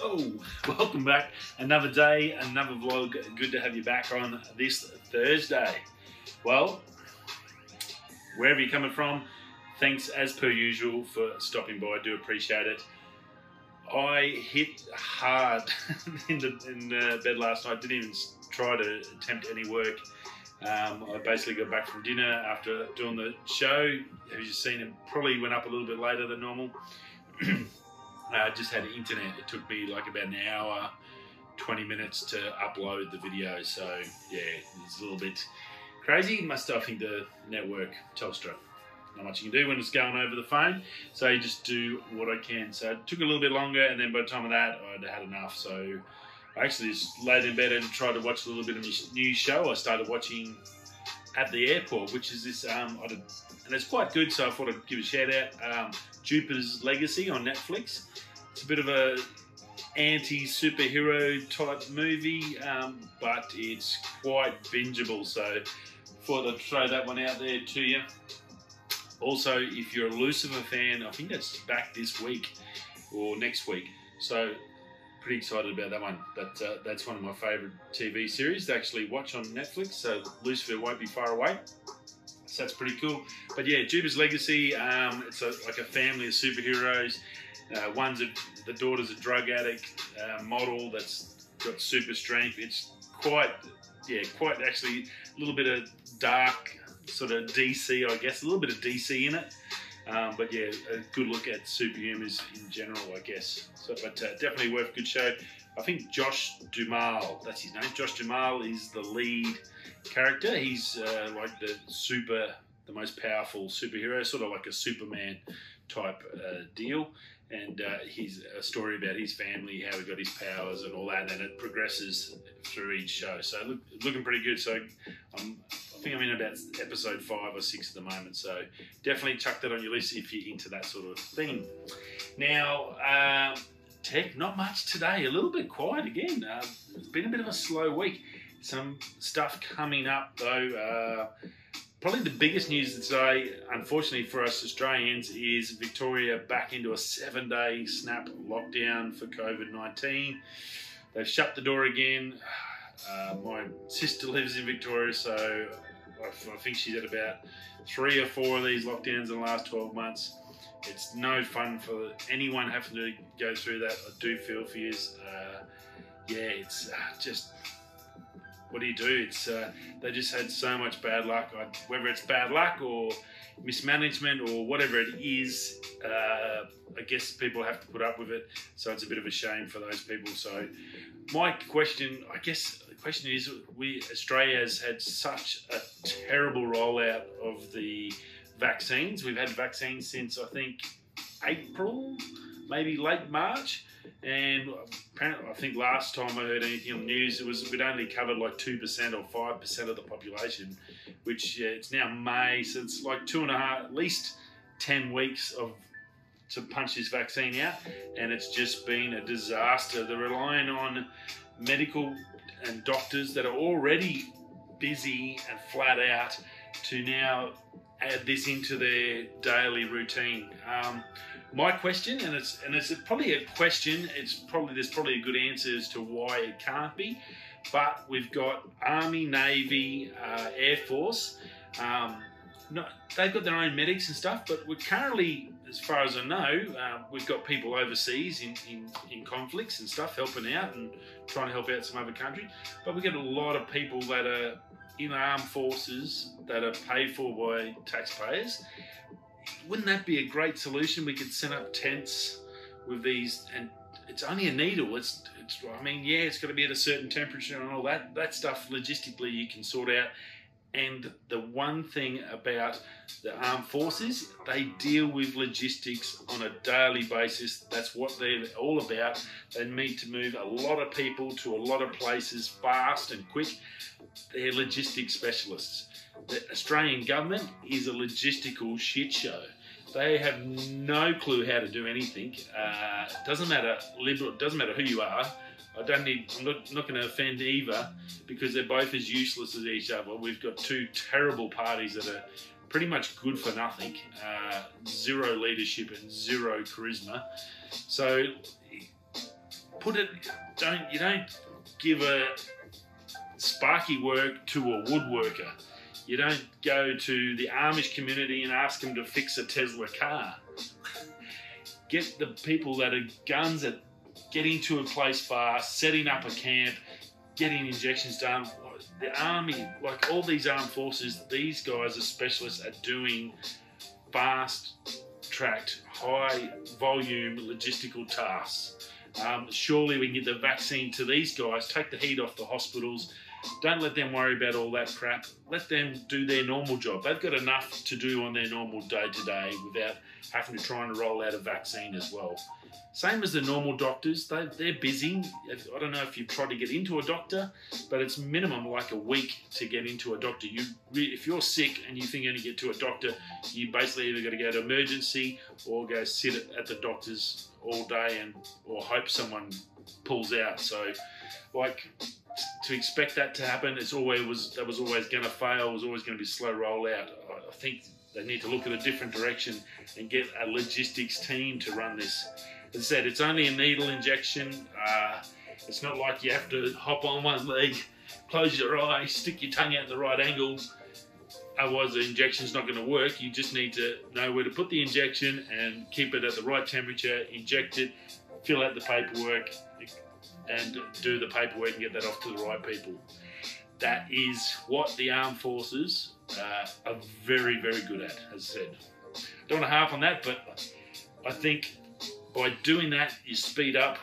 Oh, welcome back. Another day, another vlog. Good to have you back on this Thursday. Well, wherever you're coming from, thanks as per usual for stopping by. I do appreciate it. I hit hard in the in uh, bed last night. Didn't even try to attempt any work. Um, I basically got back from dinner after doing the show. As you've seen, it probably went up a little bit later than normal. I just had internet. It took me like about an hour, 20 minutes to upload the video. So yeah, it's a little bit crazy. Must I think the network Telstra. Not much you can do when it's going over the phone. So you just do what I can. So it took a little bit longer, and then by the time of that, I'd had enough. So I actually just laid in bed and tried to watch a little bit of my new show. I started watching at the airport, which is this, um, and it's quite good. So I thought I'd give a shout out. Um, Jupiter's Legacy on Netflix. It's a bit of a anti superhero type movie, um, but it's quite bingeable. So thought I'd throw that one out there to you. Also, if you're a Lucifer fan, I think that's back this week or next week. So pretty excited about that one. But uh, that's one of my favourite TV series to actually watch on Netflix. So Lucifer won't be far away. So that's pretty cool. But yeah, Jupiter's Legacy. Um, it's a, like a family of superheroes. Uh, one's a, the daughter's a drug addict uh, model that's got super strength. It's quite, yeah, quite actually a little bit of dark sort of DC, I guess, a little bit of DC in it. Um, but yeah, a good look at superhumans in general, I guess. So, but uh, definitely worth a good show. I think Josh Duhamel, that's his name. Josh Duhamel is the lead character. He's uh, like the super, the most powerful superhero, sort of like a Superman type uh, deal. And uh, he's a story about his family, how he got his powers, and all that. And it progresses through each show. So look, looking pretty good. So I'm, I think I'm in about episode five or six at the moment. So definitely chuck that on your list if you're into that sort of thing. Now. Um, tech, not much today. A little bit quiet again. Uh, it's been a bit of a slow week. Some stuff coming up though. Uh, probably the biggest news today, unfortunately for us Australians, is Victoria back into a seven-day snap lockdown for COVID nineteen. They've shut the door again. Uh, my sister lives in Victoria, so I, I think she's had about three or four of these lockdowns in the last twelve months it's no fun for anyone having to go through that. I do feel for you. Uh, yeah, it's uh, just what do you do? It's uh, they just had so much bad luck. I, whether it's bad luck or mismanagement or whatever it is, uh, I guess people have to put up with it. So it's a bit of a shame for those people. So my question, I guess, the question is, we Australia has had such a terrible rollout of the vaccines. We've had vaccines since I think April, maybe late March. And apparently, I think last time I heard anything on the news, it was we'd only covered like two percent or five percent of the population, which uh, it's now May, so it's like two and a half, at least ten weeks of to punch this vaccine out, and it's just been a disaster. They're relying on medical and doctors that are already busy and flat out to now add this into their daily routine. Um, my question, and it's and it's probably a question. It's probably there's probably a good answer as to why it can't be, but we've got Army, Navy, uh, Air Force. Um, they've got their own medics and stuff, but we're currently, as far as I know, uh, we've got people overseas in, in, in conflicts and stuff helping out and trying to help out some other country. But we get a lot of people that are in armed forces that are paid for by taxpayers. Wouldn't that be a great solution? We could set up tents with these, and it's only a needle. It's, it's I mean, yeah, it's got to be at a certain temperature and all that. That stuff logistically you can sort out. And the one thing about the armed forces, they deal with logistics on a daily basis. That's what they're all about. They need to move a lot of people to a lot of places fast and quick. They're logistics specialists. The Australian government is a logistical shit show. They have no clue how to do anything. Uh, doesn't matter liberal. Doesn't matter who you are. I don't need. I'm not, not going to offend either because they're both as useless as each other. We've got two terrible parties that are pretty much good for nothing. Uh, zero leadership and zero charisma. So put it. Don't you don't give a sparky work to a woodworker. You don't go to the Amish community and ask them to fix a Tesla car. Get the people that are guns at getting to a place fast, setting up a camp, getting injections done. The army, like all these armed forces, these guys are specialists at doing fast tracked, high volume logistical tasks. Um, surely we can get the vaccine to these guys, take the heat off the hospitals. Don't let them worry about all that crap. Let them do their normal job. They've got enough to do on their normal day to day without having to try and roll out a vaccine as well. Same as the normal doctors, they, they're busy. I don't know if you've tried to get into a doctor, but it's minimum like a week to get into a doctor. You, if you're sick and you think you're going to get to a doctor, you basically either got to go to emergency or go sit at the doctor's all day and or hope someone pulls out. So, like to expect that to happen, it's always was that was always going to fail. It was always going to be slow rollout. I think they need to look at a different direction and get a logistics team to run this. As I said, it's only a needle injection. Uh, it's not like you have to hop on one leg, close your eye, stick your tongue out in the right angle. Otherwise, the injection's not going to work. You just need to know where to put the injection and keep it at the right temperature, inject it, fill out the paperwork, and do the paperwork and get that off to the right people. That is what the armed forces uh, are very, very good at, as I said. Don't want to harp on that, but I think by doing that, you speed up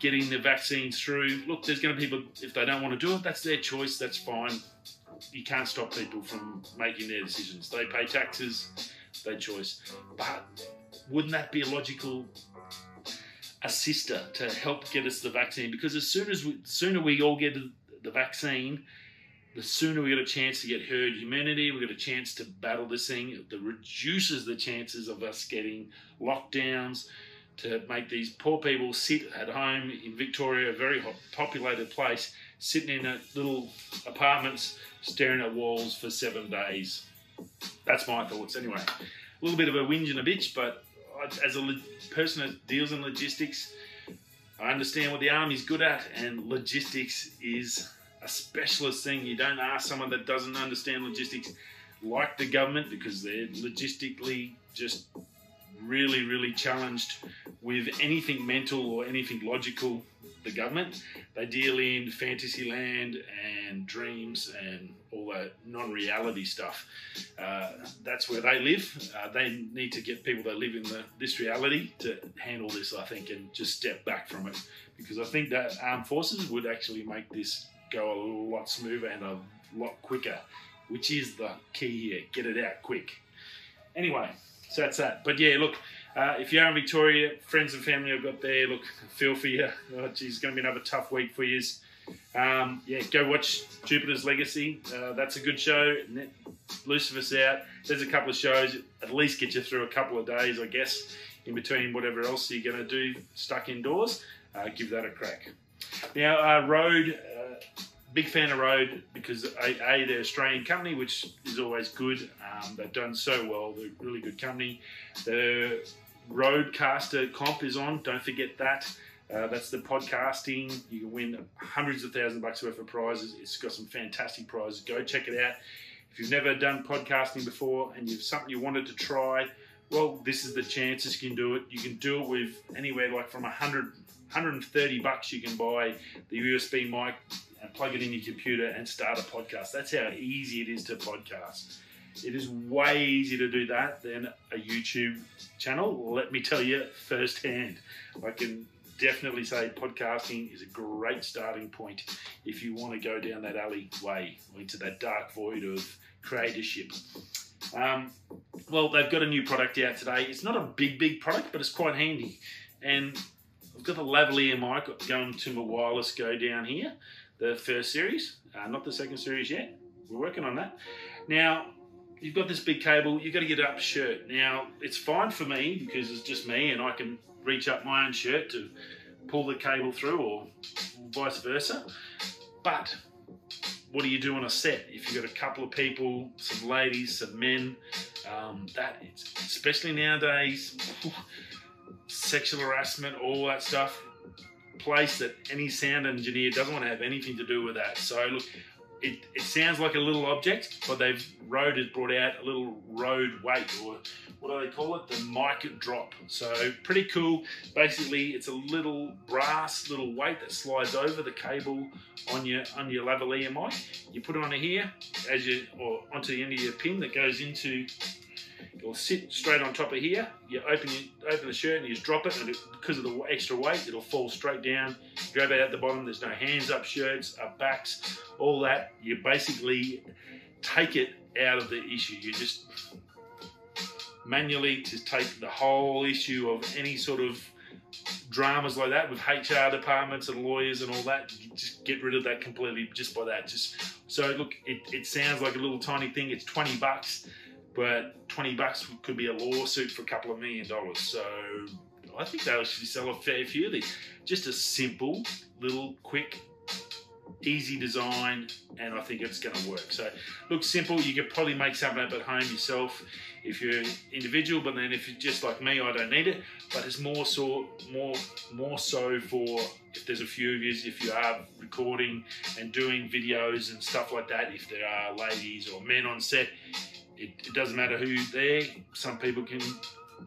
getting the vaccines through. Look, there's going to be people, if they don't want to do it, that's their choice, that's fine. You can't stop people from making their decisions. They pay taxes, their choice. But wouldn't that be a logical assister to help get us the vaccine? Because as soon as we, sooner we all get the vaccine, the sooner we get a chance to get herd immunity, we get a chance to battle this thing. That reduces the chances of us getting lockdowns, to make these poor people sit at home in Victoria, a very populated place, sitting in little apartments, staring at walls for seven days. That's my thoughts, anyway. A little bit of a whinge and a bitch, but as a person that deals in logistics, I understand what the army's good at, and logistics is a specialist thing. You don't ask someone that doesn't understand logistics like the government because they're logistically just really, really challenged with anything mental or anything logical. The government they deal in fantasy land and dreams and all that non-reality stuff. Uh, that's where they live. Uh, they need to get people that live in the, this reality to handle this, I think, and just step back from it because I think that armed forces would actually make this go a lot smoother and a lot quicker, which is the key here. Get it out quick. Anyway, so that's that. But yeah, look, uh, if you're in Victoria, friends and family I've got there, look, feel for you. Oh, geez, it's going to be another tough week for you. Um, yeah, go watch Jupiter's Legacy. Uh, that's a good show. Lucifer's out. There's a couple of shows. At least get you through a couple of days, I guess, in between whatever else you're going to do stuck indoors. Uh, give that a crack. Now, uh, Rode big fan of Rode because a, a they're Australian company, which is always good. Um, they've done so well. They're a really good company. The Rodecaster comp is on. Don't forget that. Uh, that's the podcasting. You can win hundreds of thousand bucks worth of prizes. It's got some fantastic prizes. Go check it out. If you've never done podcasting before and you've something you wanted to try, well, this is the chance you can do it. You can do it with anywhere like from 100, 130 bucks. You can buy the USB mic and plug it in your computer and start a podcast. That's how easy it is to podcast. It is way easier to do that than a YouTube channel. Let me tell you firsthand. I can definitely say podcasting is a great starting point if you want to go down that alleyway into that dark void of creatorship. Um, well, they've got a new product out today. It's not a big, big product, but it's quite handy. And I've got the lavalier mic going to my wireless go down here the first series, uh, not the second series yet. We're working on that. Now, you've got this big cable, you've got to get it up shirt. Now, it's fine for me because it's just me and I can reach up my own shirt to pull the cable through or vice versa. But what do you do on a set if you've got a couple of people, some ladies, some men? Um, that it's especially nowadays, sexual harassment, all that stuff place that any sound engineer doesn't want to have anything to do with that. So look, it, it sounds like a little object, but they've Rode has brought out a little road weight, or what do they call it? The mic drop. So pretty cool. Basically, it's a little brass little weight that slides over the cable on your on your lavalier mic. You put it on here as you or onto the end of your pin that goes into It'll sit straight on top of here. You open open the shirt and you just drop it, and it, because of the extra weight, it'll fall straight down. Grab it at the bottom. There's no hands up shirts, up backs, all that. You basically take it out of the issue. You just manually to take the whole issue of any sort of dramas like that with HR departments and lawyers and all that. Just get rid of that completely just by that. Just so look, it, it sounds like a little tiny thing. It's twenty bucks but 20 bucks could be a lawsuit for a couple of million dollars. So I think they'll actually sell a fair few of these. Just a simple, little, quick, easy design, and I think it's going to work. So looks simple. You could probably make something up at home yourself if you're individual, but then if you're just like me, I don't need it. But it's more so, more, more so for if there's a few of you, if you are recording and doing videos and stuff like that. If there are ladies or men on set, it, it doesn't matter who's there. Some people can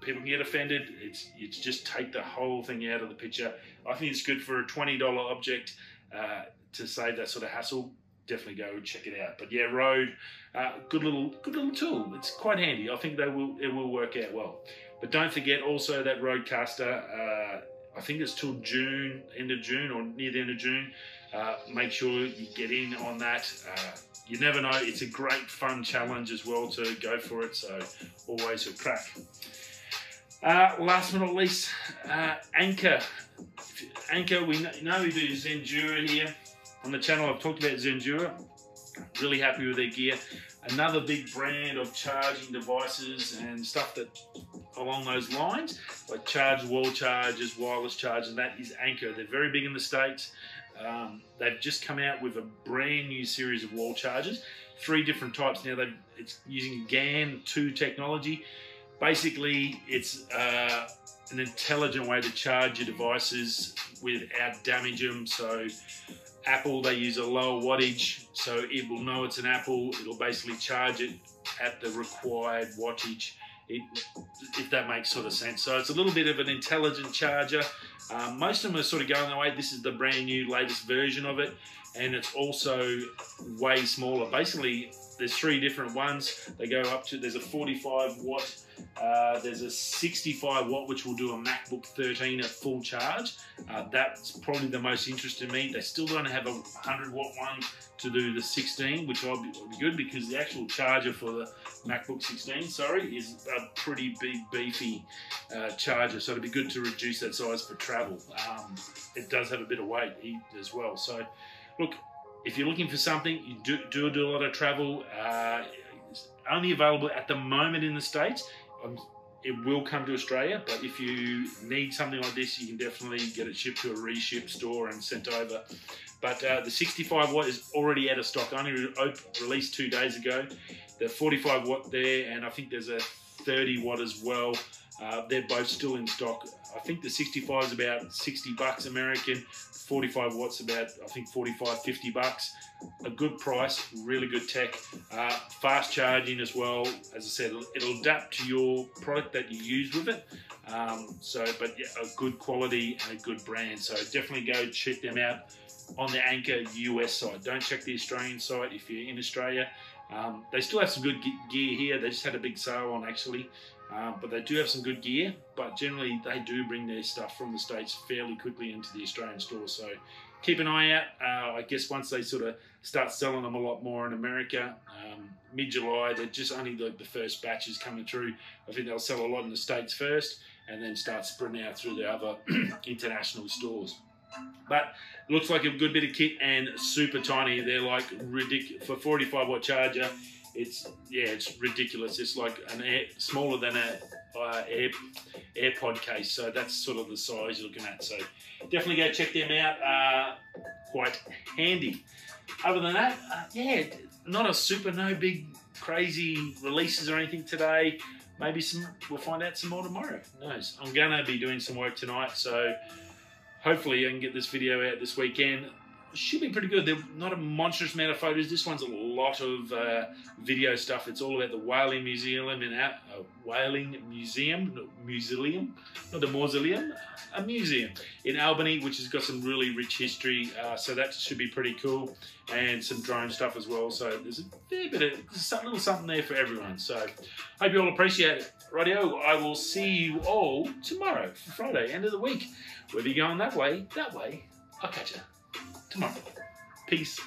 people can get offended. It's it's just take the whole thing out of the picture. I think it's good for a twenty dollar object uh, to save that sort of hassle. Definitely go check it out. But yeah, Rode, uh, good little good little tool. It's quite handy. I think they will it will work out well. But don't forget also that Rodecaster. Uh, I think it's till June, end of June or near the end of June. Uh, make sure you get in on that. You never know. It's a great fun challenge as well to go for it. So always a crack. Uh, last but not least, uh, Anchor. Anker, we know we do Zendure here on the channel. I've talked about Zendure. Really happy with their gear. Another big brand of charging devices and stuff that along those lines, like charge wall chargers, wireless chargers. That is Anker. They're very big in the states. Um, they've just come out with a brand new series of wall chargers, three different types. Now they it's using GAN 2 technology. Basically, it's uh, an intelligent way to charge your devices without damage them. So Apple, they use a lower wattage, so it will know it's an Apple. It'll basically charge it at the required wattage, it, if that makes sort of sense. So it's a little bit of an intelligent charger. Um, most of them are sort of going the way. This is the brand new latest version of it, and it's also way smaller. Basically, there's three different ones. They go up to there's a 45 watt, uh, there's a 65 watt which will do a MacBook 13 at full charge. Uh, that's probably the most interest in me. They still don't have a 100 watt one to do the 16, which will be, be good because the actual charger for the MacBook 16, sorry, is a pretty big, beefy uh, charger. So it'd be good to reduce that size for travel. Um, it does have a bit of weight as well. So, look, if you're looking for something, you do do, do a lot of travel. Uh, only available at the moment in the States. Um, it will come to Australia, but if you need something like this, you can definitely get it shipped to a reship store and sent over. But uh, the 65 watt is already out of stock, only re- released two days ago. The 45 watt there, and I think there's a 30 watt as well. Uh, they're both still in stock. I think the 65 is about 60 bucks American. 45 watts about I think 45, 50 bucks. A good price, really good tech, uh, fast charging as well. As I said, it'll adapt to your product that you use with it. Um, so, but yeah, a good quality and a good brand. So definitely go check them out on the Anker US side. Don't check the Australian site if you're in Australia. Um, they still have some good gear here. They just had a big sale on actually. Uh, but they do have some good gear, but generally they do bring their stuff from the States fairly quickly into the Australian store. So keep an eye out. Uh, I guess once they sort of start selling them a lot more in America, um, mid July, they're just only like the first batches coming through. I think they'll sell a lot in the States first and then start spreading out through the other international stores. But looks like a good bit of kit and super tiny. They're like ridiculous for 45 watt charger. It's yeah, it's ridiculous. It's like an air, smaller than a uh, air AirPod case. So that's sort of the size you're looking at. So definitely go check them out. Uh, quite handy. Other than that, uh, yeah, not a super no big crazy releases or anything today. Maybe some. We'll find out some more tomorrow. Who knows? I'm gonna be doing some work tonight, so hopefully I can get this video out this weekend. Should be pretty good. They're not a monstrous amount of photos. This one's a lot of uh, video stuff. It's all about the Whaling Museum in uh, Whaling Museum, no, Museum, not the mausoleum, a museum in Albany, which has got some really rich history. Uh, so that should be pretty cool, and some drone stuff as well. So there's a fair bit of a little something there for everyone. So hope you all appreciate it. Radio, I will see you all tomorrow Friday, end of the week. Whether you're going that way, that way, I'll catch you tomorrow. Peace.